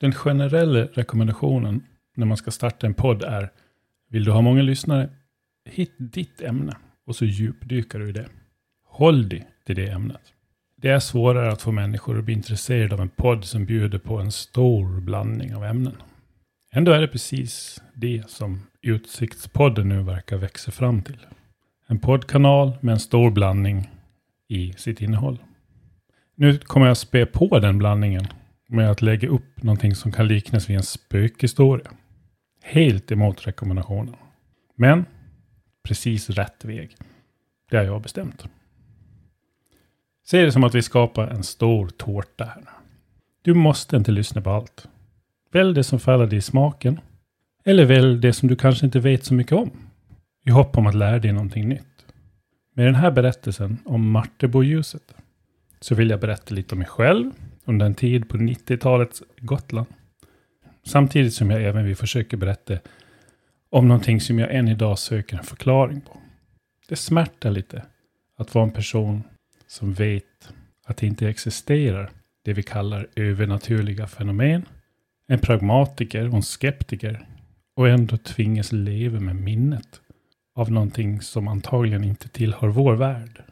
Den generella rekommendationen när man ska starta en podd är, vill du ha många lyssnare, hitt ditt ämne och så djupdyker du i det. Håll dig till det ämnet. Det är svårare att få människor att bli intresserade av en podd som bjuder på en stor blandning av ämnen. Ändå är det precis det som Utsiktspodden nu verkar växa fram till. En poddkanal med en stor blandning i sitt innehåll. Nu kommer jag spä på den blandningen med att lägga upp någonting som kan liknas vid en spökhistoria. Helt emot rekommendationen. Men precis rätt väg. Det har jag bestämt. Se det som att vi skapar en stor tårta här. Du måste inte lyssna på allt. Välj det som faller dig i smaken. Eller välj det som du kanske inte vet så mycket om. I hopp om att lära dig någonting nytt. Med den här berättelsen om Marteboljuset så vill jag berätta lite om mig själv under en tid på 90-talets Gotland. Samtidigt som jag även vill försöka berätta om någonting som jag än idag söker en förklaring på. Det smärtar lite att vara en person som vet att det inte existerar det vi kallar övernaturliga fenomen. En pragmatiker och en skeptiker och ändå tvingas leva med minnet av någonting som antagligen inte tillhör vår värld.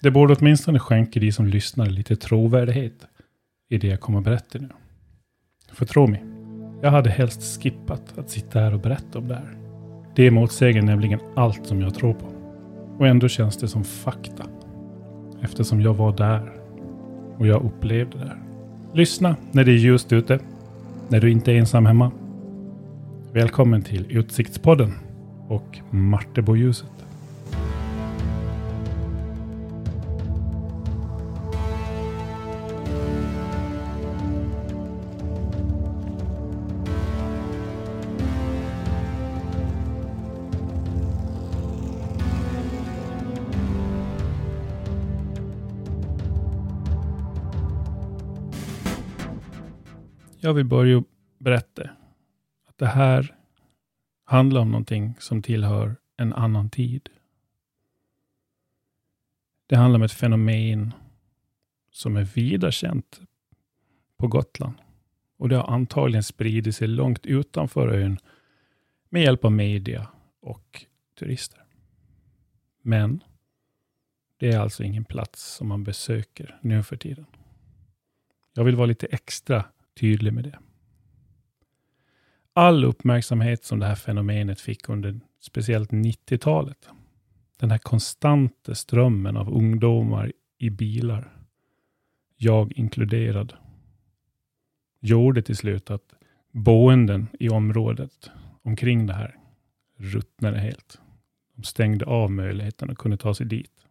Det borde åtminstone skänka de som lyssnar lite trovärdighet i det jag kommer att berätta nu. För tro mig, jag hade helst skippat att sitta här och berätta om det här. Det motsäger nämligen allt som jag tror på. Och ändå känns det som fakta. Eftersom jag var där. Och jag upplevde det. här. Lyssna när det är ljust ute. När du inte är ensam hemma. Välkommen till Utsiktspodden och Marteboljuset. Jag vill börja berätta att det här handlar om någonting som tillhör en annan tid. Det handlar om ett fenomen som är vida känt på Gotland. Och det har antagligen spridit sig långt utanför ön med hjälp av media och turister. Men det är alltså ingen plats som man besöker nu för tiden. Jag vill vara lite extra tydlig med det. All uppmärksamhet som det här fenomenet fick under speciellt 90-talet, den här konstanta strömmen av ungdomar i bilar, jag inkluderad, gjorde till slut att boenden i området omkring det här ruttnade helt. De stängde av möjligheten att kunna ta sig dit.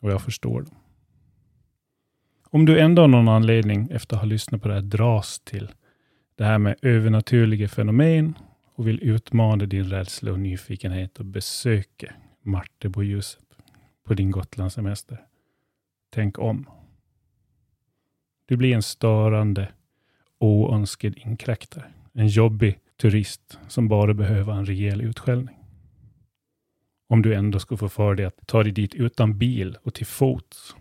Och jag förstår dem. Om du ändå av någon anledning efter att ha lyssnat på det här dras till det här med övernaturliga fenomen och vill utmana din rädsla och nyfikenhet och besöka Marteboljuset på din Gotlandssemester. Tänk om. Du blir en störande, oönskad inkräktare. En jobbig turist som bara behöver en rejäl utskällning. Om du ändå skulle få för dig att ta dig dit utan bil och till fots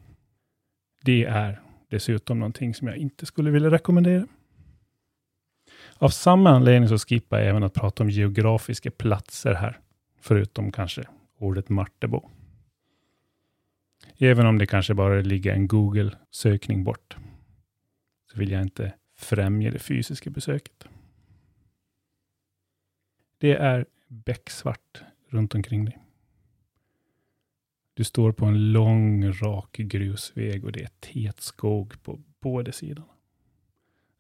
det är dessutom någonting som jag inte skulle vilja rekommendera. Av samma anledning så skippar jag även att prata om geografiska platser här, förutom kanske ordet Martebo. Även om det kanske bara ligger en Google-sökning bort, så vill jag inte främja det fysiska besöket. Det är becksvart runt omkring dig. Du står på en lång rak grusväg och det är tät skog på båda sidorna.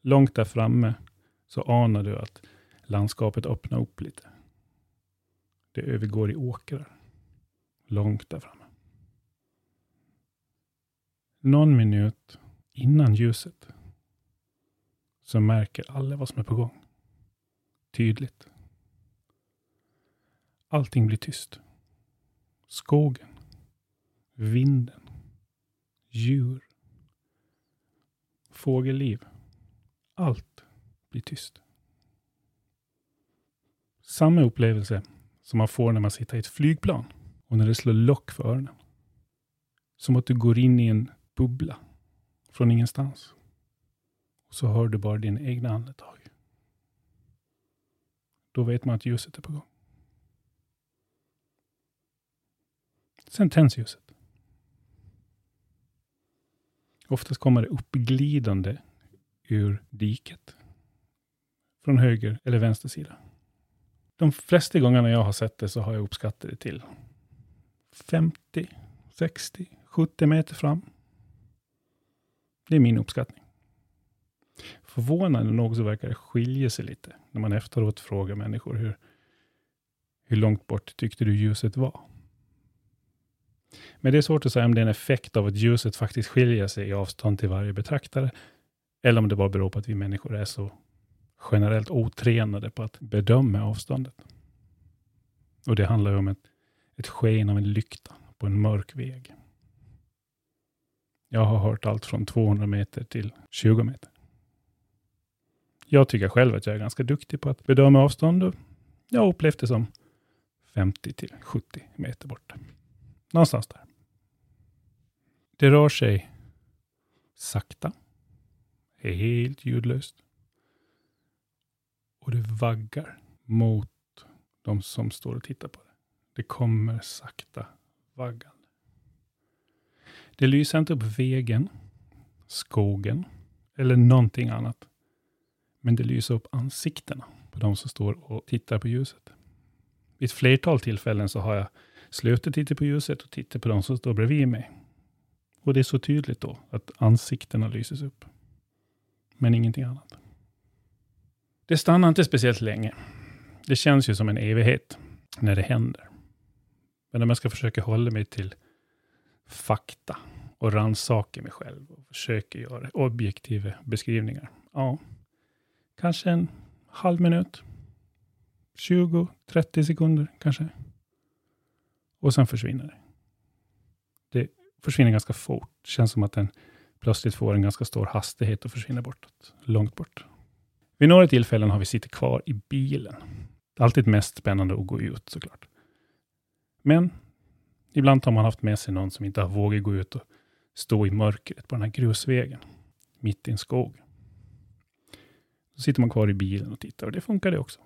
Långt där framme så anar du att landskapet öppnar upp lite. Det övergår i åkrar. Långt där framme. Någon minut innan ljuset så märker alla vad som är på gång. Tydligt. Allting blir tyst. Skogen vinden, djur, fågelliv. Allt blir tyst. Samma upplevelse som man får när man sitter i ett flygplan och när det slår lock för öronen. Som att du går in i en bubbla från ingenstans. Så hör du bara din egna andetag. Då vet man att ljuset är på gång. Sen tänds ljuset. Oftast kommer det uppglidande ur diket. Från höger eller vänster sida. De flesta gångerna jag har sett det så har jag uppskattat det till 50, 60, 70 meter fram. Det är min uppskattning. Förvånande nog så verkar det skilja sig lite när man efteråt frågar människor hur, hur långt bort tyckte du ljuset var? Men det är svårt att säga om det är en effekt av att ljuset faktiskt skiljer sig i avstånd till varje betraktare, eller om det bara beror på att vi människor är så generellt otränade på att bedöma avståndet. Och det handlar ju om ett, ett sken av en lykta på en mörk väg. Jag har hört allt från 200 meter till 20 meter. Jag tycker själv att jag är ganska duktig på att bedöma avstånd och jag har upplevt det som 50 till 70 meter bort. Någonstans där. Det rör sig sakta, helt ljudlöst och det vaggar mot de som står och tittar på det. Det kommer sakta vaggande. Det lyser inte upp vägen, skogen eller någonting annat. Men det lyser upp ansiktena på de som står och tittar på ljuset. Vid ett flertal tillfällen så har jag Slutet titta på ljuset och tittar på de som står bredvid mig. Och det är så tydligt då att ansiktena lyses upp. Men ingenting annat. Det stannar inte speciellt länge. Det känns ju som en evighet när det händer. Men om jag ska försöka hålla mig till fakta och rannsaka mig själv och försöka göra objektiva beskrivningar. Ja, kanske en halv minut. 20-30 sekunder kanske. Och sen försvinner det. Det försvinner ganska fort. Det känns som att den plötsligt får en ganska stor hastighet och försvinner bortåt. Långt bort. Vid några tillfällen har vi suttit kvar i bilen. Det är alltid mest spännande att gå ut såklart. Men ibland har man haft med sig någon som inte har vågat gå ut och stå i mörkret på den här grusvägen mitt i en skog. Då sitter man kvar i bilen och tittar och det funkar det också.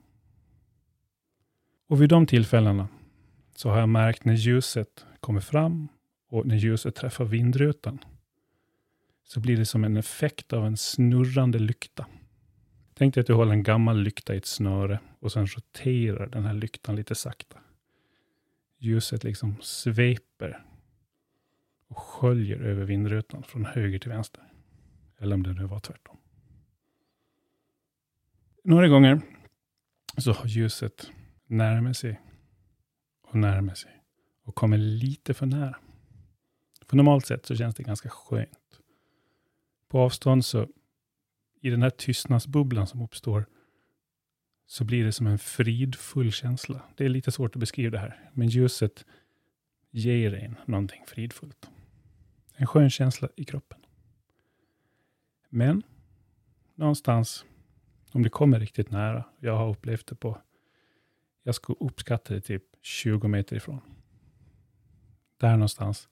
Och vid de tillfällena så har jag märkt när ljuset kommer fram och när ljuset träffar vindrutan så blir det som en effekt av en snurrande lykta. Tänk dig att du håller en gammal lykta i ett snöre och sen roterar den här lyktan lite sakta. Ljuset liksom sveper och sköljer över vindrutan från höger till vänster. Eller om det nu var tvärtom. Några gånger så har ljuset närmat sig och närmar sig och kommer lite för nära. För normalt sett så känns det ganska skönt. På avstånd så i den här tystnadsbubblan som uppstår så blir det som en fridfull känsla. Det är lite svårt att beskriva det här, men ljuset ger en någonting fridfullt. En skön känsla i kroppen. Men någonstans, om det kommer riktigt nära, jag har upplevt det på, jag skulle uppskatta det typ 20 meter ifrån. Där någonstans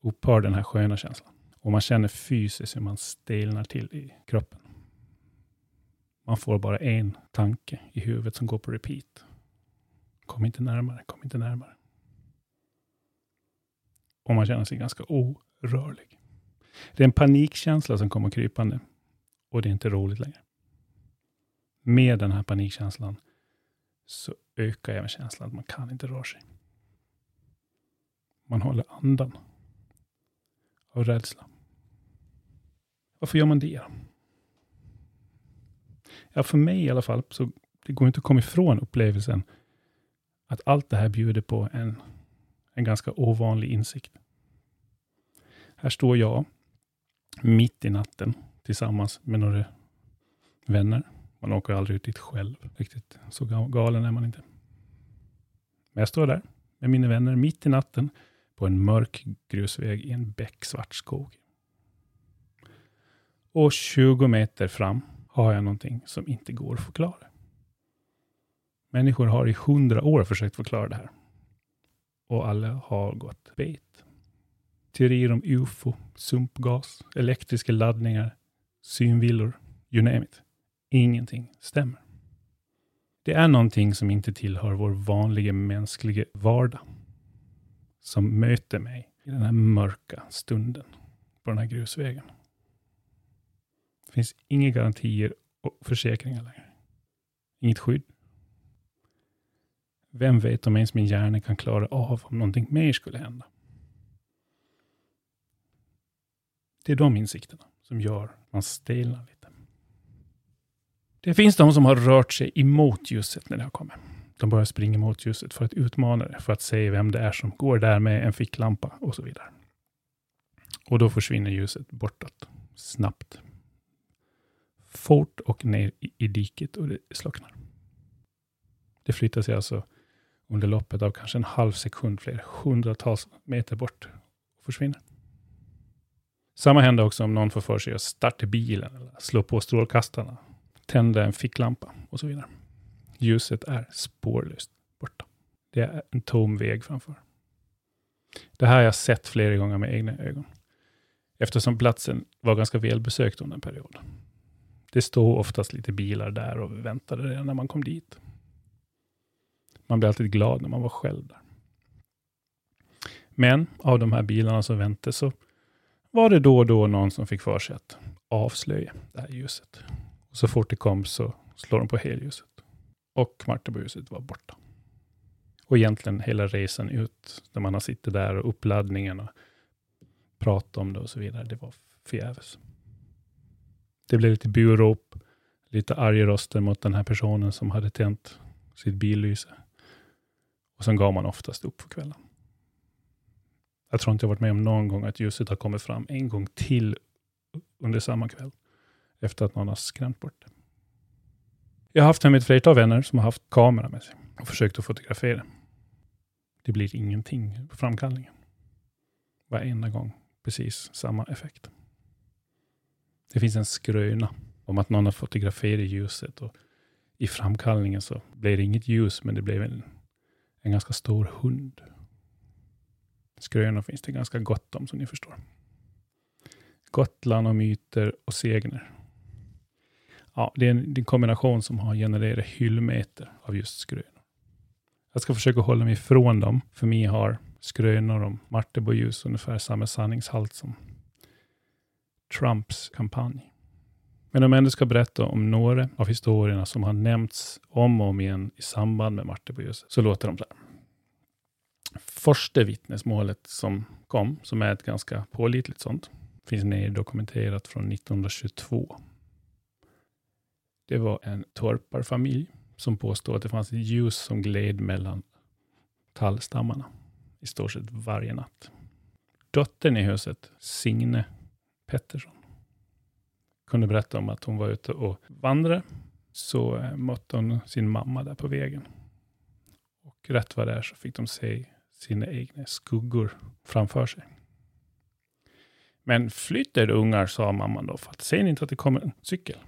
upphör den här sköna känslan. Och man känner fysiskt hur man stelnar till i kroppen. Man får bara en tanke i huvudet som går på repeat. Kom inte närmare, kom inte närmare. Och man känner sig ganska orörlig. Det är en panikkänsla som kommer krypande. Och det är inte roligt längre. Med den här panikkänslan så ökar även känslan att man kan inte röra sig. Man håller andan av rädsla. Varför gör man det? Ja, för mig i alla fall, så det går inte att komma ifrån upplevelsen att allt det här bjuder på en, en ganska ovanlig insikt. Här står jag mitt i natten tillsammans med några vänner. Man åker aldrig ut dit själv riktigt. Så galen är man inte. Men jag står där med mina vänner mitt i natten på en mörk grusväg i en becksvart skog. Och 20 meter fram har jag någonting som inte går att förklara. Människor har i hundra år försökt förklara det här. Och alla har gått bet. Teorier om UFO, sumpgas, elektriska laddningar, synvillor, you name it. Ingenting stämmer. Det är någonting som inte tillhör vår vanliga mänskliga vardag. Som möter mig i den här mörka stunden på den här grusvägen. Det finns inga garantier och försäkringar längre. Inget skydd. Vem vet om ens min hjärna kan klara av om någonting mer skulle hända. Det är de insikterna som gör att man stelnar lite. Det finns de som har rört sig emot ljuset när det har kommit. De börjar springa mot ljuset för att utmana det, för att se vem det är som går där med en ficklampa och så vidare. Och då försvinner ljuset bortåt snabbt. Fort och ner i diket och det slocknar. Det flyttar sig alltså under loppet av kanske en halv sekund, flera hundratals meter bort och försvinner. Samma händer också om någon får för sig att starta bilen, eller slå på strålkastarna, tända en ficklampa och så vidare. Ljuset är spårlöst borta. Det är en tom väg framför. Det här har jag sett flera gånger med egna ögon. Eftersom platsen var ganska välbesökt under en period. Det stod oftast lite bilar där och väntade redan när man kom dit. Man blev alltid glad när man var själv där. Men av de här bilarna som väntade så var det då och då någon som fick för sig att avslöja det här ljuset. Så fort det kom så slår de på helljuset. Och Marteboljuset var borta. Och egentligen hela resan ut, när man har suttit där och uppladdningen och pratat om det och så vidare, det var förgäves. Det blev lite burop, lite arga röster mot den här personen som hade tänt sitt billyse. Och sen gav man oftast upp för kvällen. Jag tror inte jag varit med om någon gång att ljuset har kommit fram en gång till under samma kväll. Efter att någon har skrämt bort det. Jag har haft hem ett flertal vänner som har haft kamera med sig och försökt att fotografera. Det blir ingenting på framkallningen. Varenda gång precis samma effekt. Det finns en skröna om att någon har fotograferat ljuset och i framkallningen så blev det inget ljus, men det blev en, en ganska stor hund. Skrönor finns det ganska gott om, som ni förstår. Gotland och myter och segner. Ja, det är en, det är en kombination som har genererat hyllmeter av just skrönor. Jag ska försöka hålla mig ifrån dem, för mig har skrönor om Marteboljus ungefär samma sanningshalt som Trumps kampanj. Men om jag ändå ska berätta om några av historierna som har nämnts om och om igen i samband med Marteboljus, så låter de så här första vittnesmålet som kom, som är ett ganska pålitligt sånt, finns neddokumenterat från 1922. Det var en torparfamilj som påstod att det fanns ett ljus som gled mellan tallstammarna i stort sett varje natt. Dottern i huset, Signe Pettersson, kunde berätta om att hon var ute och vandrade, så eh, mötte hon sin mamma där på vägen. Och rätt vad det är så fick de se sina egna skuggor framför sig. Men flyttar ungar, sa mamman då, för att ser ni inte att det kommer en cykel?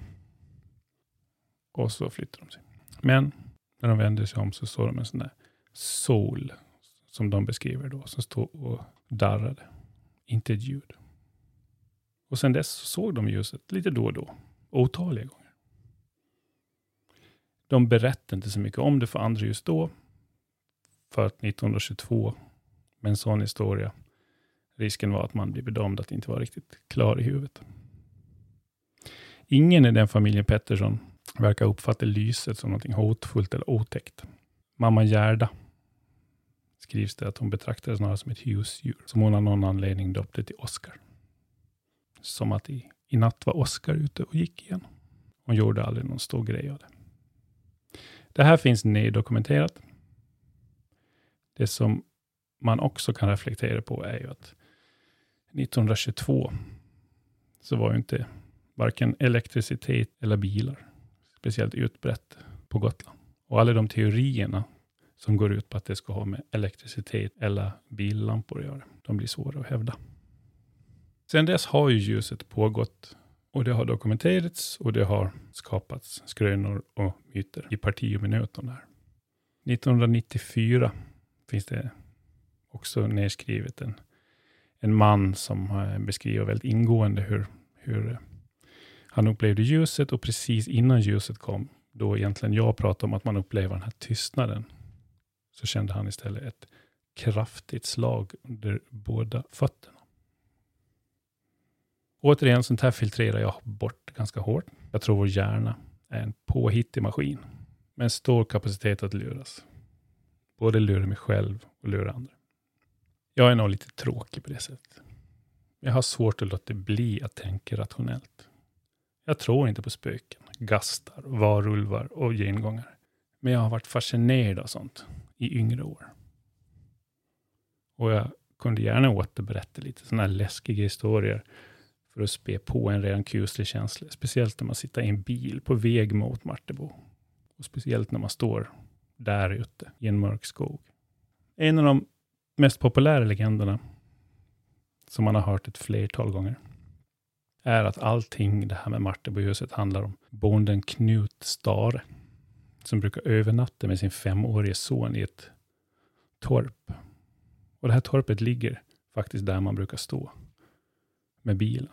Och så flyttar de sig. Men när de vänder sig om så såg de en sån där sol, som de beskriver då, som stod och darrade. Inte ett ljud. Och sen dess såg de ljuset lite då och då, otaliga gånger. De berättade inte så mycket om det för andra just då, för att 1922 med en sån historia, risken var att man blir bedömd att inte vara riktigt klar i huvudet. Ingen i den familjen Pettersson verkar uppfatta lyset som något hotfullt eller otäckt. Mamma Gerda skrivs det att hon betraktade snarare som ett husdjur, som hon av någon anledning döpte till Oskar. Som att i, i natt var Oskar ute och gick igen. Hon gjorde aldrig någon stor grej av det. Det här finns neddokumenterat det som man också kan reflektera på är ju att 1922 så var ju inte varken elektricitet eller bilar speciellt utbrett på Gotland. Och alla de teorierna som går ut på att det ska ha med elektricitet eller billampor att göra, de blir svåra att hävda. Sedan dess har ju ljuset pågått och det har dokumenterats och det har skapats skrönor och myter i parti och minut om det här. 1994 finns det också nedskrivet en, en man som beskriver väldigt ingående hur, hur han upplevde ljuset och precis innan ljuset kom, då egentligen jag pratade om att man upplever den här tystnaden, så kände han istället ett kraftigt slag under båda fötterna. Återigen, sånt här filtrerar jag bort ganska hårt. Jag tror vår hjärna är en påhittig maskin med en stor kapacitet att luras. Både lura mig själv och lura andra. Jag är nog lite tråkig på det sättet. Jag har svårt att låta bli att tänka rationellt. Jag tror inte på spöken, gastar, varulvar och gengångare. Men jag har varit fascinerad av sånt i yngre år. Och jag kunde gärna återberätta lite sådana här läskiga historier för att spe på en redan kuslig känsla. Speciellt när man sitter i en bil på väg mot Martebo. Och speciellt när man står där ute i en mörk skog. En av de mest populära legenderna, som man har hört ett flertal gånger, är att allting det här med Martebohuset handlar om bonden Knut Stare, som brukar övernatta med sin femårige son i ett torp. Och det här torpet ligger faktiskt där man brukar stå med bilen,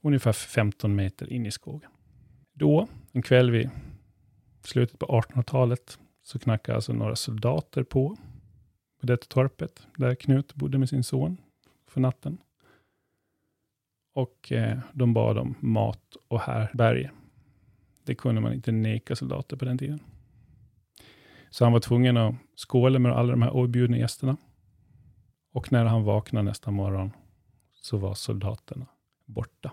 ungefär 15 meter in i skogen. Då, en kväll vid slutet på 1800-talet, så knackar alltså några soldater på, på detta torpet, där Knut bodde med sin son för natten. Och eh, de bad om mat och härbärge. Det kunde man inte neka soldater på den tiden. Så han var tvungen att skåla med alla de här objudna gästerna. Och när han vaknade nästa morgon så var soldaterna borta.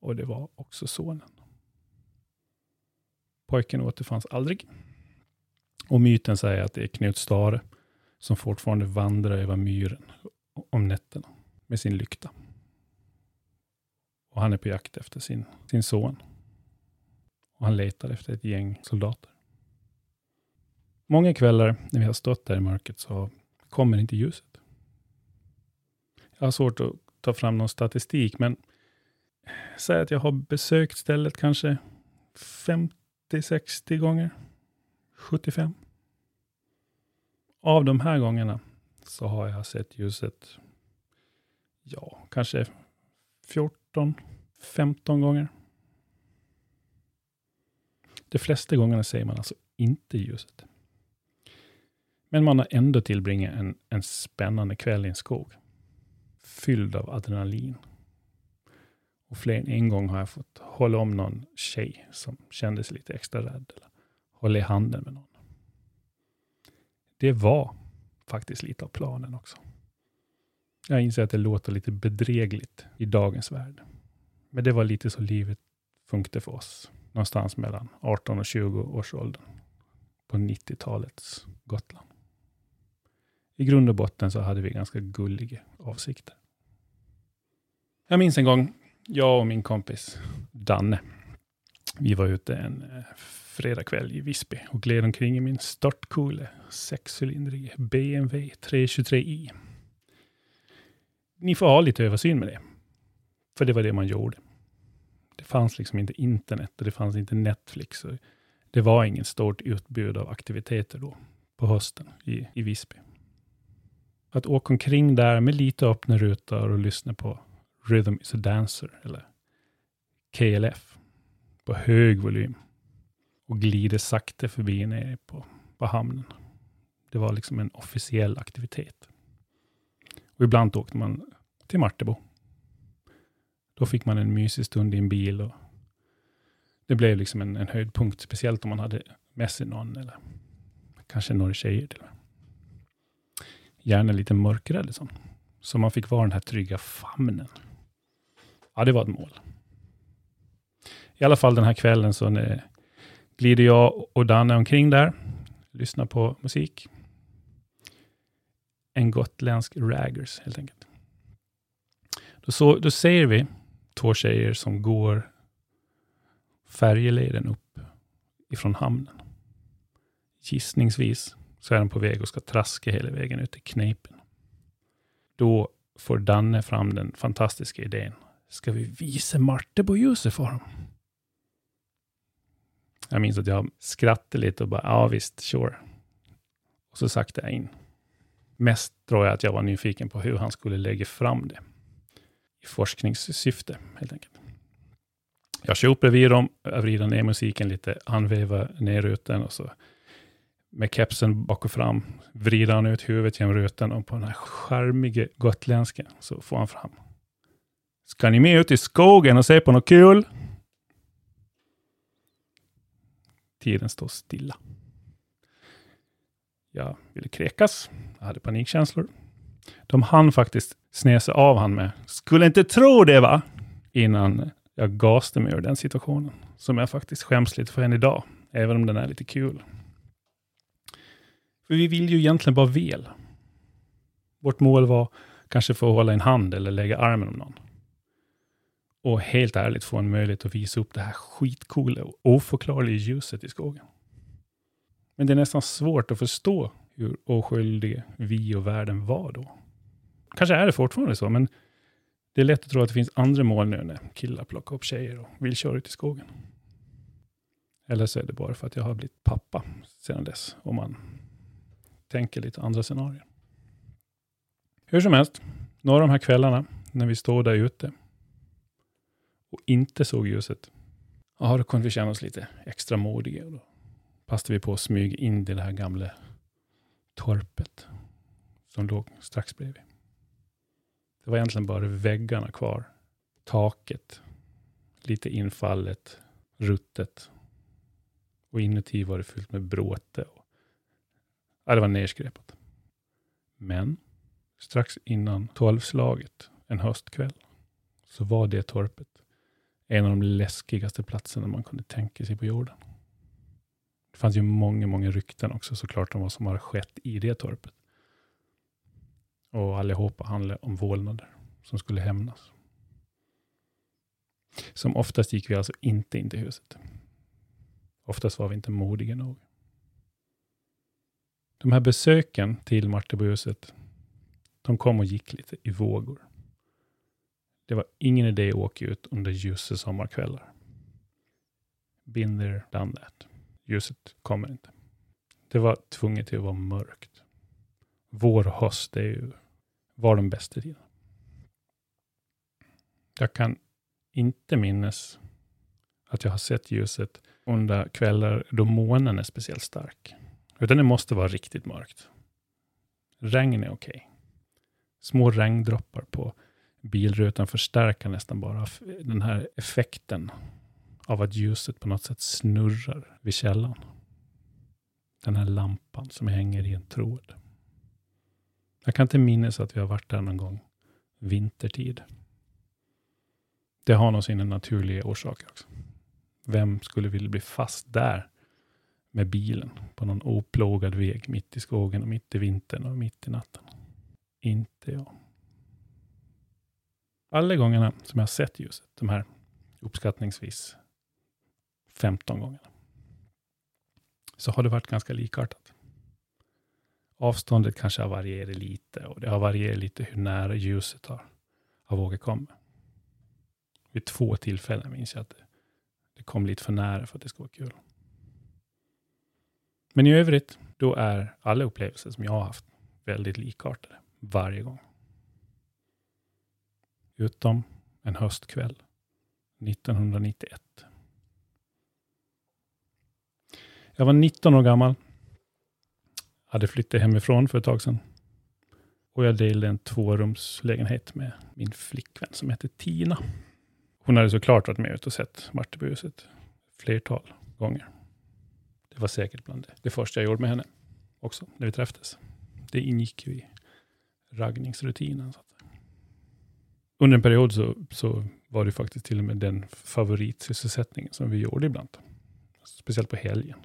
Och det var också sonen. Pojken återfanns aldrig. Och myten säger att det är Knut Stare som fortfarande vandrar över myren om nätterna med sin lykta. Och han är på jakt efter sin, sin son. Och han letar efter ett gäng soldater. Många kvällar när vi har stått där i mörkret så kommer inte ljuset. Jag har svårt att ta fram någon statistik, men säg att jag har besökt stället kanske 50-60 gånger. 75. Av de här gångerna så har jag sett ljuset, ja, kanske 14, 15 gånger. De flesta gångerna ser man alltså inte ljuset. Men man har ändå tillbringat en, en spännande kväll i en skog. Fylld av adrenalin. Och fler än en gång har jag fått hålla om någon tjej som kändes lite extra rädd. Eller hålla i handen med någon. Det var faktiskt lite av planen också. Jag inser att det låter lite bedrägligt i dagens värld. Men det var lite så livet funkade för oss. Någonstans mellan 18 och 20 års åldern. På 90-talets Gotland. I grund och botten så hade vi ganska gulliga avsikter. Jag minns en gång, jag och min kompis Danne. Vi var ute en eh, fredagkväll i Visby och gled omkring i min störtcoole sexcylindrig BMW 323i. Ni får ha lite översyn med det. För det var det man gjorde. Det fanns liksom inte internet och det fanns inte Netflix. Och det var inget stort utbud av aktiviteter då på hösten i, i Visby. Att åka omkring där med lite öppna rutor och lyssna på Rhythm is a Dancer eller KLF på hög volym och glider sakta förbi nere på, på hamnen. Det var liksom en officiell aktivitet. Och ibland åkte man till Martebo. Då fick man en mysig stund i en bil och det blev liksom en, en höjdpunkt, speciellt om man hade med sig någon eller kanske några tjejer till och med. Gärna lite mörkrädd liksom. Så man fick vara den här trygga famnen. Ja, det var ett mål. I alla fall den här kvällen så glider jag och Danne omkring där, lyssnar på musik. En gotländsk raggers helt enkelt. Då, så, då ser vi två tjejer som går färjeleden upp ifrån hamnen. Gissningsvis så är de på väg och ska traska hela vägen ut till Knepen. Då får Danne fram den fantastiska idén. Ska vi visa Marte på ljuset för dem? Jag minns att jag skrattade lite och bara, ja visst, sure. Och så sakta jag in. Mest tror jag att jag var nyfiken på hur han skulle lägga fram det. I forskningssyfte, helt enkelt. Jag kör upp bredvid dem, vrider ner musiken lite, han vevar ner rutan och så med kepsen bak och fram vrider han ut huvudet genom rutan och på den här charmiga gotländska så får han fram. Ska ni med ut i skogen och se på något kul? Tiden står stilla. Jag ville kräkas. Jag hade panikkänslor. De hann faktiskt snesa av han med. Skulle inte tro det va? Innan jag gaste mig ur den situationen. Som jag faktiskt skäms lite för än idag. Även om den är lite kul. För vi vill ju egentligen bara väl. Vårt mål var kanske få hålla en hand eller lägga armen om någon. Och helt ärligt få en möjlighet att visa upp det här skitcoola och oförklarliga ljuset i skogen. Men det är nästan svårt att förstå hur oskyldiga vi och världen var då. Kanske är det fortfarande så, men det är lätt att tro att det finns andra mål nu när killar plockar upp tjejer och vill köra ut i skogen. Eller så är det bara för att jag har blivit pappa sedan dess, om man tänker lite andra scenarier. Hur som helst, några av de här kvällarna när vi stod där ute och inte såg ljuset, ja, då kunde vi känna oss lite extra modiga. Då passade vi på att smyga in i det här gamla torpet som låg strax bredvid. Det var egentligen bara väggarna kvar. Taket, lite infallet, ruttet. Och inuti var det fyllt med bråte. Och, ja, det var nerskräpat. Men strax innan tolvslaget, en höstkväll, så var det torpet en av de läskigaste platserna man kunde tänka sig på jorden. Det fanns ju många, många rykten också såklart om vad som har skett i det torpet. Och allihopa handlade om vålnader som skulle hämnas. Som oftast gick vi alltså inte in till huset. Oftast var vi inte modiga nog. De här besöken till Martebohuset, de kom och gick lite i vågor. Det var ingen idé att åka ut under ljusa sommarkvällar. Binder done that. Ljuset kommer inte. Det var tvunget till att vara mörkt. Vår och höst är ju, var den bästa tiden. Jag kan inte minnas att jag har sett ljuset under kvällar då månen är speciellt stark. Utan det måste vara riktigt mörkt. Regn är okej. Okay. Små regndroppar på bilrutan förstärker nästan bara den här effekten av att ljuset på något sätt snurrar vid källan. Den här lampan som hänger i en tråd. Jag kan inte minnas att vi har varit där någon gång vintertid. Det har nog sina naturliga orsaker också. Vem skulle vilja bli fast där med bilen på någon oplågad väg mitt i skogen och mitt i vintern och mitt i natten? Inte jag. Alla gångerna som jag har sett ljuset, de här uppskattningsvis 15 gånger så har det varit ganska likartat. Avståndet kanske har varierat lite och det har varierat lite hur nära ljuset har, har vågat komma. Vid två tillfällen minns jag att det, det kom lite för nära för att det skulle vara kul. Men i övrigt, då är alla upplevelser som jag har haft väldigt likartade varje gång utom en höstkväll 1991. Jag var 19 år gammal. Hade flyttat hemifrån för ett tag sedan. Och jag delade en tvårumslägenhet med min flickvän som hette Tina. Hon hade såklart varit med ute och sett Martebyhuset flertal gånger. Det var säkert bland det, det första jag gjorde med henne också, när vi träffades. Det ingick ju i raggningsrutinen. Under en period så, så var det faktiskt till och med den favoritsysselsättningen som vi gjorde ibland. Speciellt på helgen.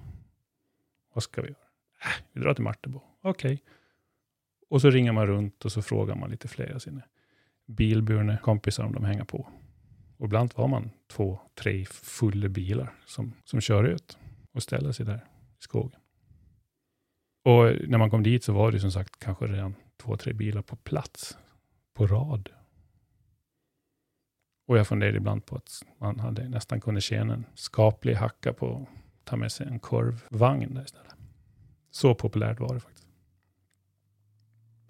Vad ska vi göra? Äh, vi drar till Martebo. Okej. Okay. Och så ringer man runt och så frågar man lite fler av sina bilburna kompisar om de hänger på. Och ibland var man två, tre fulla bilar som, som kör ut och ställer sig där i skogen. Och när man kom dit så var det som sagt kanske redan två, tre bilar på plats på rad och jag funderade ibland på att man hade nästan kunnat tjäna en skaplig hacka på ta med sig en korvvagn där istället. Så populärt var det faktiskt.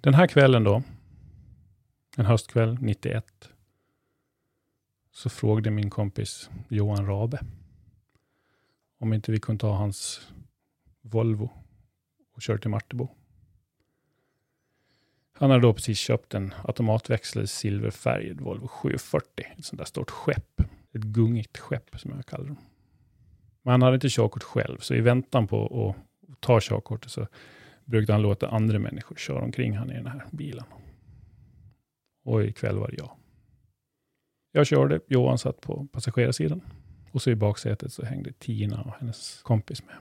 Den här kvällen då, en höstkväll 91, så frågade min kompis Johan Rabe om inte vi kunde ta hans Volvo och köra till Martebo. Han hade då precis köpt en automatväxlad silverfärgad Volvo 740. Ett sånt där stort skepp. Ett gungigt skepp som jag kallar dem. Men han hade inte körkort själv, så i väntan på att ta körkortet så brukade han låta andra människor köra omkring han i den här bilen. Och ikväll var det jag. Jag körde, Johan satt på passagerarsidan. Och så i baksätet så hängde Tina och hennes kompis med.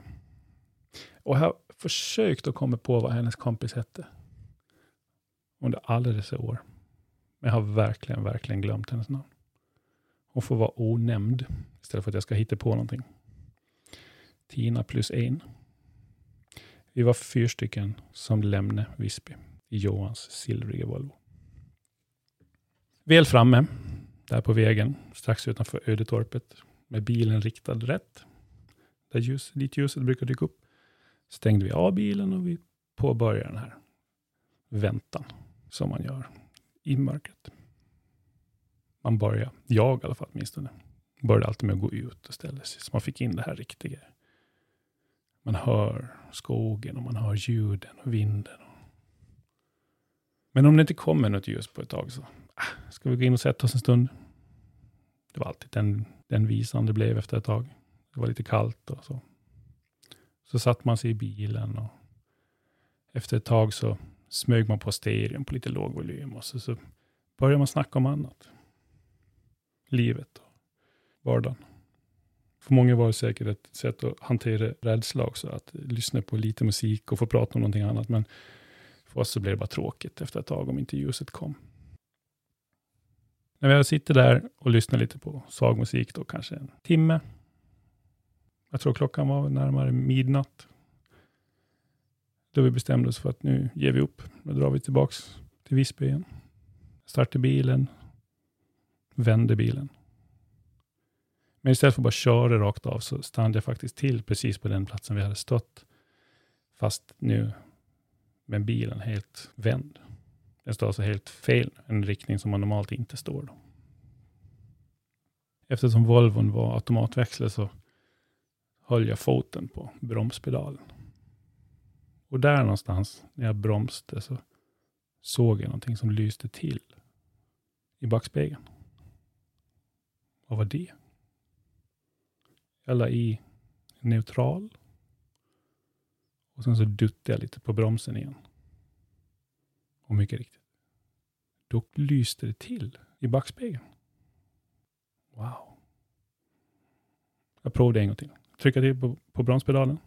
Och jag har försökt att komma på vad hennes kompis hette. Under alla dessa år. Men jag har verkligen, verkligen glömt hennes namn. Hon får vara onämnd istället för att jag ska hitta på någonting. Tina plus en. Vi var fyra stycken som lämnade Visby i Johans silvriga Volvo. Väl framme, där på vägen, strax utanför Ödetorpet, med bilen riktad rätt, där ljus, dit ljuset brukar dyka upp, stängde vi av bilen och vi påbörjade den här väntan som man gör i mörkret. Man börjar, jag i alla fall åtminstone, började alltid med att gå ut och ställa sig, så man fick in det här riktiga. Man hör skogen och man hör ljuden och vinden. Men om det inte kommer något ljus på ett tag så ah, ska vi gå in och sätta oss en stund. Det var alltid den, den visan det blev efter ett tag. Det var lite kallt och så. Så satt man sig i bilen och efter ett tag så smög man på stereon på lite låg volym och så, så började man snacka om annat. Livet och vardagen. För många var det säkert ett sätt att hantera rädsla också, att lyssna på lite musik och få prata om någonting annat. Men för oss så blev det bara tråkigt efter ett tag om inte ljuset kom. När vi sitter där och lyssnar lite på svag musik, då kanske en timme. Jag tror klockan var närmare midnatt. Då vi bestämde oss för att nu ger vi upp. Nu drar vi tillbaks till Visby igen. Startar bilen. Vänder bilen. Men istället för att bara köra rakt av så stannade jag faktiskt till precis på den platsen vi hade stått. Fast nu med bilen helt vänd. Den står alltså helt fel, en riktning som man normalt inte står. Då. Eftersom Volvon var automatväxlad så höll jag foten på bromspedalen. Och där någonstans, när jag bromsade, så såg jag någonting som lyste till i backspegeln. Vad var det? Jag la i neutral. Och sen så duttade jag lite på bromsen igen. Och mycket riktigt. Då lyste det till i backspegeln. Wow. Jag provade en gång till. Trycka till på, på bromspedalen.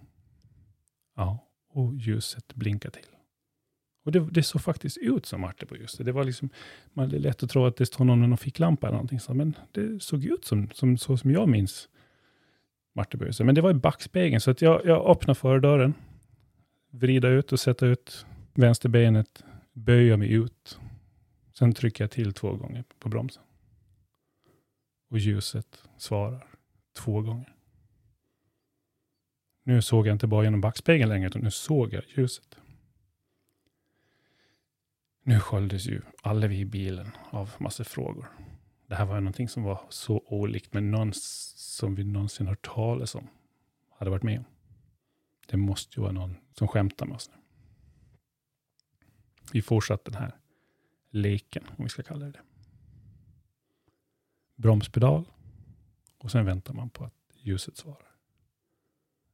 Ja, och ljuset blinkar till. Och det, det såg faktiskt ut som Marte på ljuset. Det var liksom, man hade lätt att tro att det stod någon med någon ficklampa eller någonting. Så, men det såg ut som, som, så som jag minns Marte. Men det var i backspegeln, så att jag, jag öppnade fördörren, vrida ut och sätta ut vänsterbenet, böja mig ut. Sen trycker jag till två gånger på bromsen. Och ljuset svarar två gånger. Nu såg jag inte bara genom backspegeln längre, utan nu såg jag ljuset. Nu sköljdes ju alla vi i bilen av massa frågor. Det här var någonting som var så olikt med någon som vi någonsin hört talas om, hade varit med om. Det måste ju vara någon som skämtar med oss nu. Vi fortsatte den här leken, om vi ska kalla det det. Bromspedal och sen väntar man på att ljuset svarar.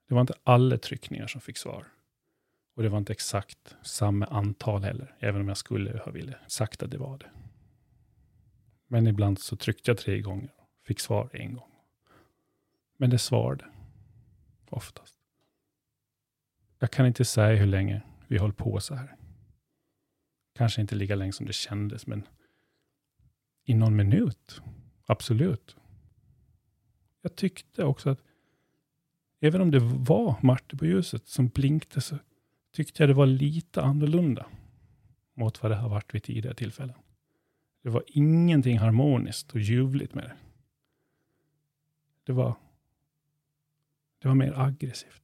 Det var inte alla tryckningar som fick svar. Och det var inte exakt samma antal heller, även om jag skulle ha ville sagt att det var det. Men ibland så tryckte jag tre gånger och fick svar en gång. Men det svarade oftast. Jag kan inte säga hur länge vi höll på så här. Kanske inte lika länge som det kändes, men i någon minut. Absolut. Jag tyckte också att även om det var Marte på ljuset som blinkade så tyckte jag det var lite annorlunda mot vad det har varit vid tidigare tillfällen. Det var ingenting harmoniskt och ljuvligt med det. Det var, det var mer aggressivt.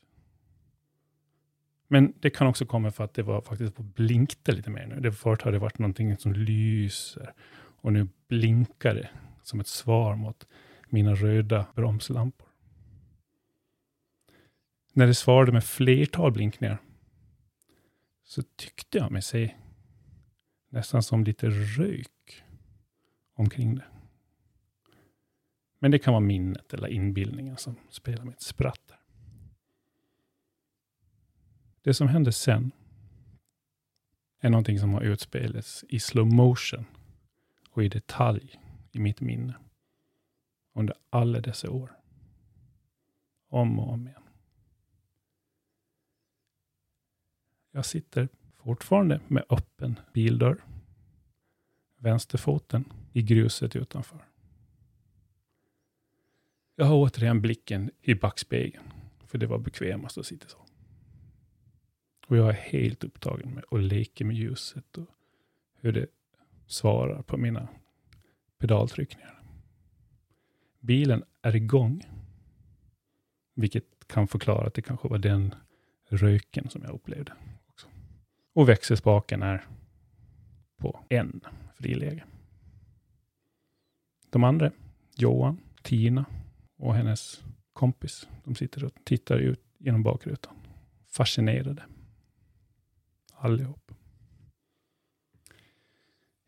Men det kan också komma för att det var faktiskt blinkte lite mer nu. Det förut har det varit någonting som lyser och nu blinkar det som ett svar mot mina röda bromslampor. När det svarade med flertal blinkningar så tyckte jag mig se nästan som lite rök omkring det. Men det kan vara minnet eller inbildningen som spelar mitt spratt. Där. Det som händer sen är någonting som har utspelats i slow motion och i detalj i mitt minne under alla dessa år. Om och om igen. Jag sitter fortfarande med öppen bildörr. Vänsterfoten i gruset utanför. Jag har återigen blicken i backspegeln, för det var bekvämast att sitta så. Och jag är helt upptagen med att leka med ljuset och hur det svarar på mina pedaltryckningar. Bilen är igång, vilket kan förklara att det kanske var den röken som jag upplevde. Också. Och växelspaken är på en friläge. De andra, Johan, Tina och hennes kompis, de sitter och tittar ut genom bakrutan. Fascinerade. Allihop.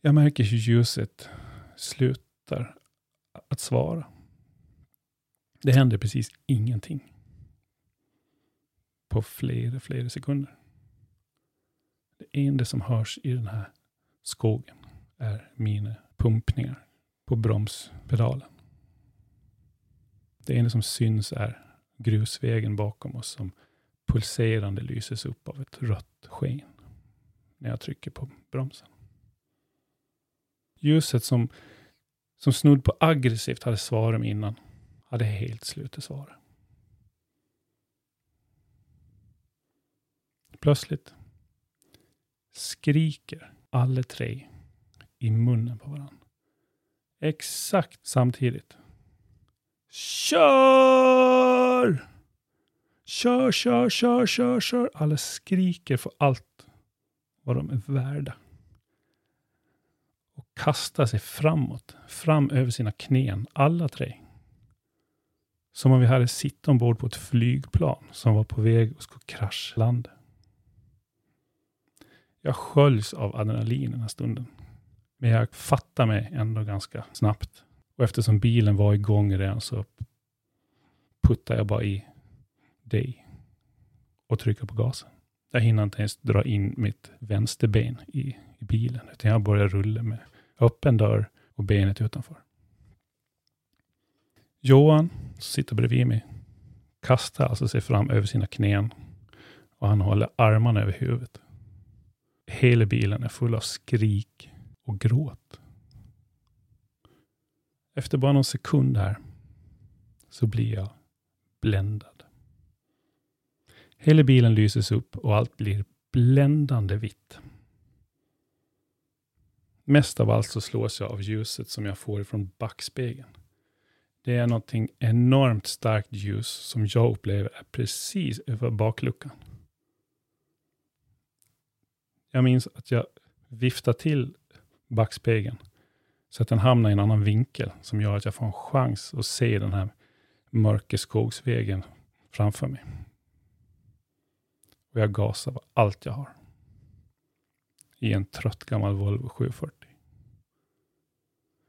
Jag märker hur ljuset slutar att svara. Det händer precis ingenting. På flera, flera sekunder. Det enda som hörs i den här skogen är mina pumpningar på bromspedalen. Det enda som syns är grusvägen bakom oss som pulserande lyses upp av ett rött sken när jag trycker på bromsen. Ljuset som, som snudd på aggressivt hade svarat mig innan, hade helt slutat svara. Plötsligt skriker alla tre i munnen på varandra. Exakt samtidigt. Kör! Kör, kör, kör, kör, kör. Alla skriker för allt vad de är värda. Och kastar sig framåt, fram över sina knän, alla tre. Som om vi hade sitt ombord på ett flygplan som var på väg att skulle kraschlanda. Jag sköljs av adrenalin den här stunden. Men jag fattar mig ändå ganska snabbt. Och eftersom bilen var igång redan så puttar jag bara i dig och trycker på gasen. Jag hinner inte ens dra in mitt vänsterben i, i bilen, utan jag börjar rulla med öppen dörr och benet utanför. Johan, som sitter bredvid mig, kastar alltså sig fram över sina knän och han håller armarna över huvudet. Hela bilen är full av skrik och gråt. Efter bara någon sekund här så blir jag bländad. Hela bilen lyses upp och allt blir bländande vitt. Mest av allt så slås jag av ljuset som jag får ifrån backspegeln. Det är någonting enormt starkt ljus som jag upplever är precis över bakluckan. Jag minns att jag viftar till backspegeln så att den hamnar i en annan vinkel som gör att jag får en chans att se den här mörka skogsvägen framför mig. Och jag gasar på allt jag har. I en trött gammal Volvo 740.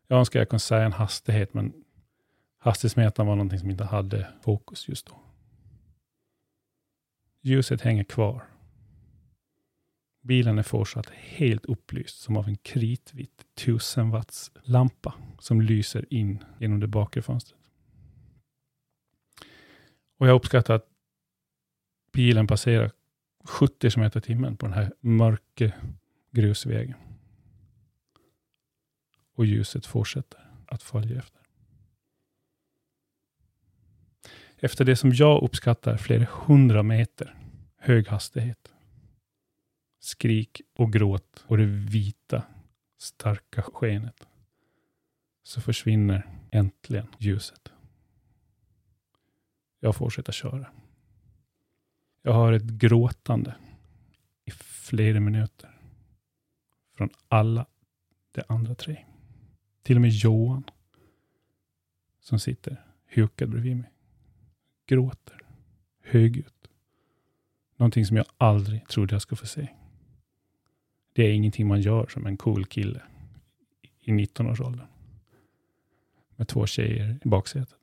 Jag önskar jag kunde säga en hastighet, men hastighetsmätaren var någonting som inte hade fokus just då. Ljuset hänger kvar. Bilen är fortsatt helt upplyst som av en kritvit 1000 watts lampa som lyser in genom det bakre fönstret. Och jag uppskattar att bilen passerar 70 km i timmen på den här mörka grusvägen. Och ljuset fortsätter att följa efter. Efter det som jag uppskattar flera hundra meter hög hastighet, skrik och gråt och det vita, starka skenet, så försvinner äntligen ljuset. Jag fortsätter köra. Jag har ett gråtande i flera minuter. Från alla de andra tre. Till och med Johan, som sitter hukad bredvid mig. Gråter. Högljutt. Någonting som jag aldrig trodde jag skulle få se. Det är ingenting man gör som en cool kille i 19-årsåldern. Med två tjejer i baksätet.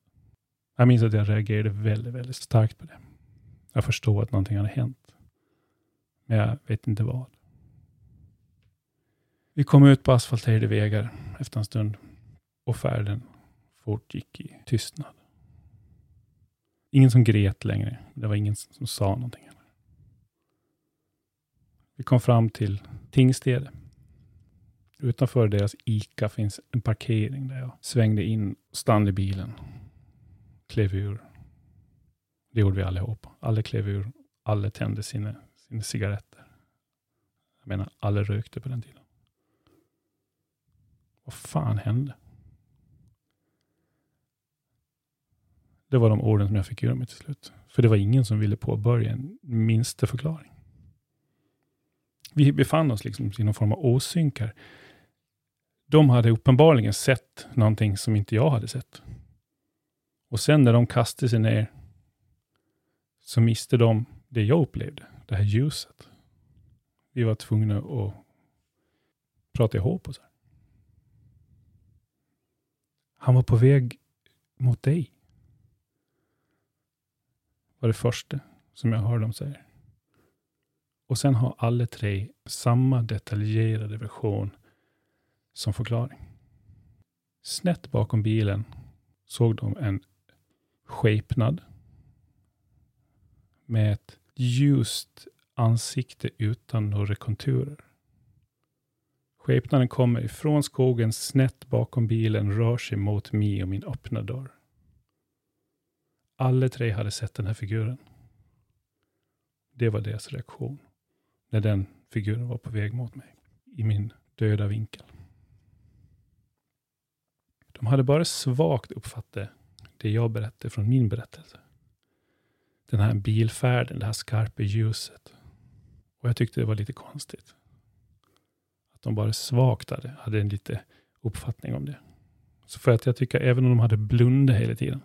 Jag minns att jag reagerade väldigt, väldigt starkt på det. Jag förstod att någonting hade hänt. Men jag vet inte vad. Vi kom ut på asfalterade vägar efter en stund och färden fortgick i tystnad. Ingen som grät längre. Det var ingen som sa någonting. Vi kom fram till Tingstede. Utanför deras ICA finns en parkering där jag svängde in, stannade bilen, klev ur. Det gjorde vi allihop. Alla klev ur, alla tände sina, sina cigaretter. Jag menar, alla rökte på den tiden. Vad fan hände? Det var de orden som jag fick ur mig till slut. För det var ingen som ville påbörja en minsta förklaring. Vi befann oss liksom i någon form av osynkar. De hade uppenbarligen sett någonting som inte jag hade sett. Och sen när de kastade sig ner så miste de det jag upplevde, det här ljuset. Vi var tvungna att prata ihop oss. Han var på väg mot dig. var det första som jag hörde dem säga. Och sen har alla tre samma detaljerade version som förklaring. Snett bakom bilen såg de en skepnad med ett ljust ansikte utan några konturer. Skepnaden kommer ifrån skogen snett bakom bilen, rör sig mot mig och min öppna dörr. Alla tre hade sett den här figuren. Det var deras reaktion när den figuren var på väg mot mig i min döda vinkel. De hade bara svagt uppfattat det jag berättade från min berättelse. Den här bilfärden, det här skarpa ljuset. Och jag tyckte det var lite konstigt. Att de bara svagt hade, hade en lite uppfattning om det. Så för att jag tycker, även om de hade blundat hela tiden,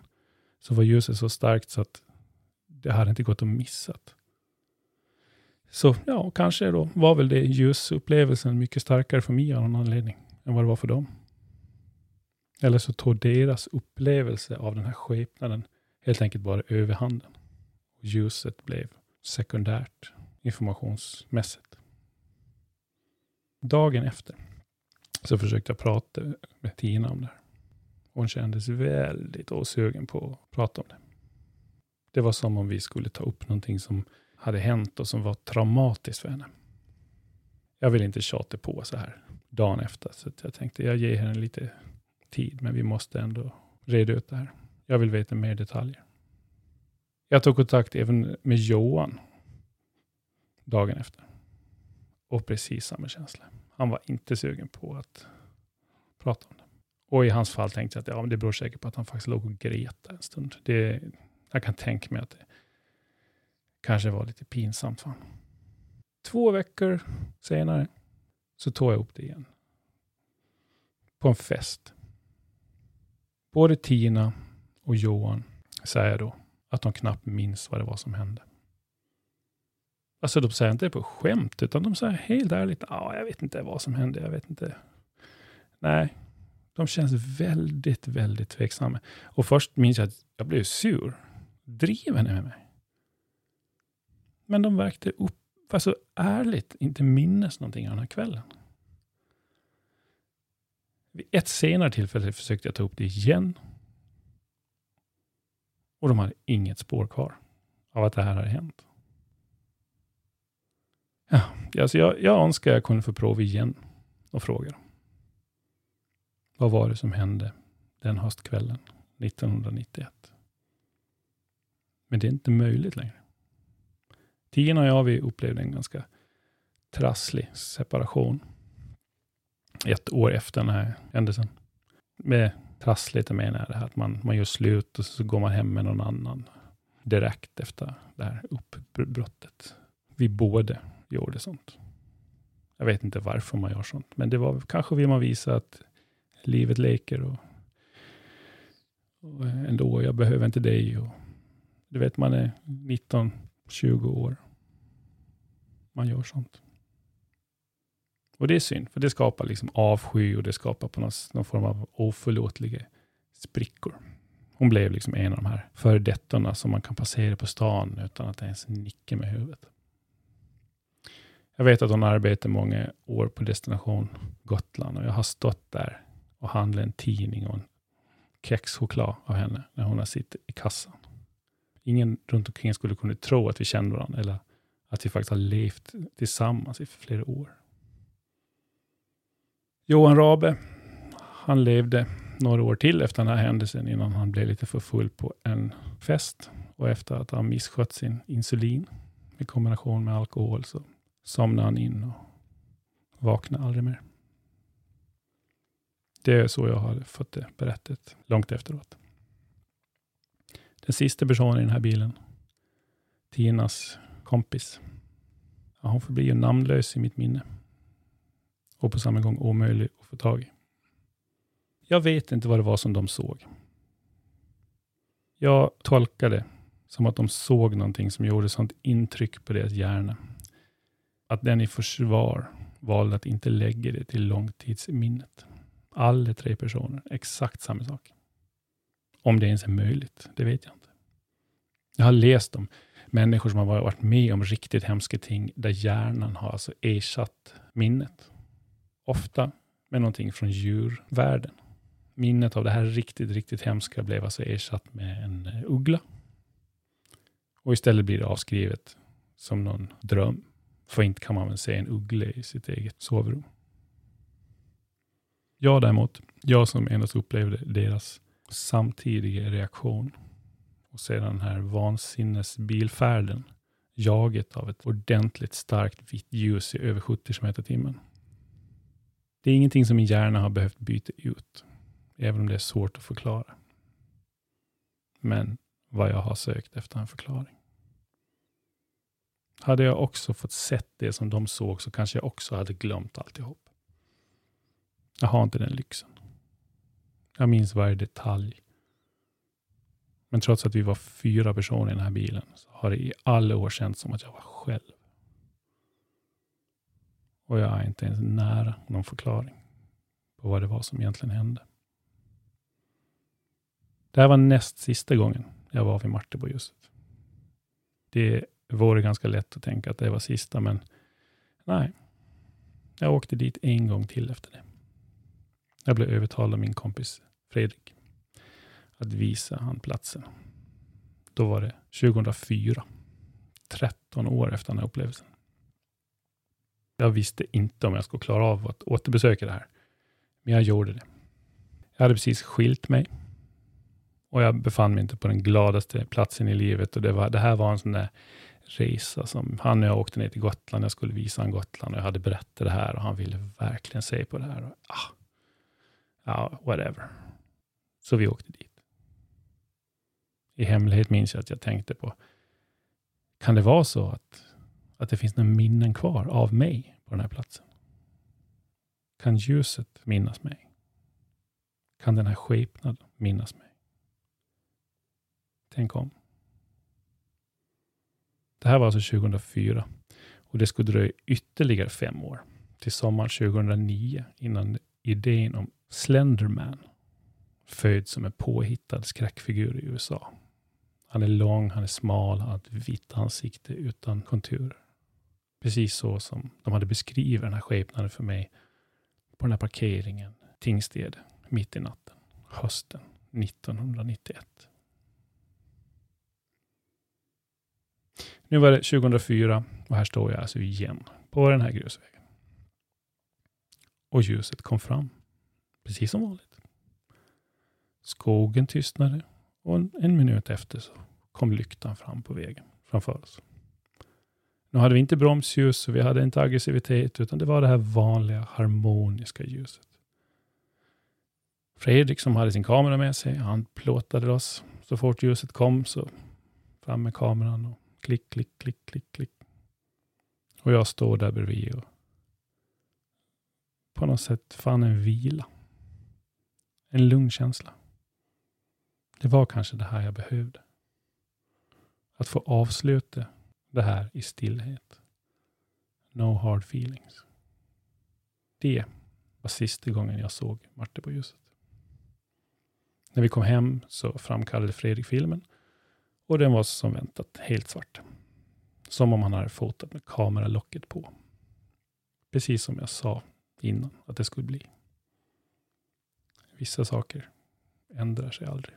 så var ljuset så starkt så att det hade inte gått att missa. Så ja, kanske då var väl det ljusupplevelsen mycket starkare för mig av någon anledning än vad det var för dem. Eller så tog deras upplevelse av den här skepnaden helt enkelt bara överhanden. Ljuset blev sekundärt informationsmässigt. Dagen efter så försökte jag prata med Tina om det här. Hon kändes väldigt osugen på att prata om det. Det var som om vi skulle ta upp någonting som hade hänt och som var traumatiskt för henne. Jag vill inte tjata på så här dagen efter, så jag tänkte jag ger henne lite tid, men vi måste ändå reda ut det här. Jag vill veta mer detaljer. Jag tog kontakt även med Johan dagen efter. Och precis samma känsla. Han var inte sugen på att prata om det. Och i hans fall tänkte jag att ja, det beror säkert på att han faktiskt låg och grät en stund. Det, jag kan tänka mig att det kanske var lite pinsamt för honom. Två veckor senare så tog jag upp det igen. På en fest. Både Tina och Johan säger då att de knappt minns vad det var som hände. Alltså de säger inte det på skämt, utan de säger helt ärligt, ja, jag vet inte vad som hände, jag vet inte. Nej, de känns väldigt, väldigt tveksamma. Och först minns jag att jag blev sur. Driver ni med mig? Men de verkade upp, alltså ärligt inte minnas någonting av den här kvällen. Vid ett senare tillfälle försökte jag ta upp det igen. Och de hade inget spår kvar av att det här hade hänt. Ja, alltså jag, jag önskar jag kunde få prova igen och fråga. Vad var det som hände den höstkvällen 1991? Men det är inte möjligt längre. Tina och jag vi upplevde en ganska trasslig separation. Ett år efter den här händelsen. Med trassligt menar jag det här att man, man gör slut och så går man hem med någon annan direkt efter det här uppbrottet. Vi båda gjorde sånt. Jag vet inte varför man gör sånt, men det var kanske vill man visa att livet leker och, Och ändå, jag behöver inte dig. Och, du vet, man är 19-20 år. Man gör sånt. Och det är synd, för det skapar liksom avsky och det skapar på någon, någon form av oförlåtliga sprickor. Hon blev liksom en av de här föredettorna som man kan passera på stan utan att ens nicka med huvudet. Jag vet att hon arbetar många år på Destination Gotland och jag har stått där och handlat en tidning och en kexchoklad av henne när hon har suttit i kassan. Ingen runt omkring skulle kunna tro att vi kände varandra eller att vi faktiskt har levt tillsammans i flera år. Johan Rabe, han levde några år till efter den här händelsen innan han blev lite för full på en fest och efter att han misskött sin insulin i kombination med alkohol så somnade han in och vaknade aldrig mer. Det är så jag har fått det berättat långt efteråt. Den sista personen i den här bilen, Tinas kompis, ja, hon förblir namnlös i mitt minne. Och på samma gång omöjlig att få tag i. Jag vet inte vad det var som de såg. Jag tolkade som att de såg någonting som gjorde sånt intryck på deras hjärna. Att den i försvar valde att inte lägga det till långtidsminnet. Alla tre personer, exakt samma sak. Om det ens är möjligt, det vet jag inte. Jag har läst om människor som har varit med om riktigt hemska ting, där hjärnan har alltså ersatt minnet. Ofta med någonting från djurvärlden minnet av det här riktigt, riktigt hemska blev alltså ersatt med en eh, uggla. Och istället blir det avskrivet som någon dröm. För inte kan man väl se en uggla i sitt eget sovrum. Jag däremot, jag som endast upplevde deras samtidiga reaktion och sedan den här vansinnesbilfärden jaget av ett ordentligt starkt vitt ljus i över 70 km timmen. Det är ingenting som min hjärna har behövt byta ut även om det är svårt att förklara. Men vad jag har sökt efter en förklaring. Hade jag också fått sett det som de såg så kanske jag också hade glömt alltihop. Jag har inte den lyxen. Jag minns varje detalj. Men trots att vi var fyra personer i den här bilen så har det i alla år känts som att jag var själv. Och jag är inte ens nära någon förklaring på vad det var som egentligen hände. Det här var näst sista gången jag var vid Martebo-Josef. Det vore ganska lätt att tänka att det var sista, men nej. Jag åkte dit en gång till efter det. Jag blev övertalad av min kompis Fredrik att visa han platsen. Då var det 2004. 13 år efter den här upplevelsen. Jag visste inte om jag skulle klara av att återbesöka det här. Men jag gjorde det. Jag hade precis skilt mig och jag befann mig inte på den gladaste platsen i livet. Och det, var, det här var en sån där resa som han och jag åkte ner till Gotland. Jag skulle visa honom Gotland och jag hade berättat det här och han ville verkligen se på det här. Och, ah, ja, whatever. Så vi åkte dit. I hemlighet minns jag att jag tänkte på, kan det vara så att, att det finns några minnen kvar av mig på den här platsen? Kan ljuset minnas mig? Kan den här skepnaden minnas mig? Tänk om. Det här var alltså 2004 och det skulle dröja ytterligare fem år till sommaren 2009 innan idén om Slenderman föds som en påhittad skräckfigur i USA. Han är lång, han är smal, han har ett vitt ansikte utan konturer. Precis så som de hade beskrivit den här skepnaden för mig på den här parkeringen, Tingsted, mitt i natten, hösten 1991. Nu var det 2004 och här står jag alltså igen på den här grusvägen. Och ljuset kom fram, precis som vanligt. Skogen tystnade och en, minut efter så kom lyktan fram på vägen framför oss. Nu hade vi inte bromsljus och vi hade inte aggressivitet, utan det var det här vanliga harmoniska ljuset. Fredrik som hade sin kamera med sig, han plåtade oss. Så fort ljuset kom så fram med kameran och Klick, klick, klick, klick, klick. Och jag står där bredvid och på något sätt fann en vila. En lugn känsla. Det var kanske det här jag behövde. Att få avsluta det här i stillhet. No hard feelings. Det var sista gången jag såg Marte på ljuset. När vi kom hem så framkallade Fredrik filmen och den var som väntat helt svart. Som om han hade fotat med kameralocket på. Precis som jag sa innan att det skulle bli. Vissa saker ändrar sig aldrig.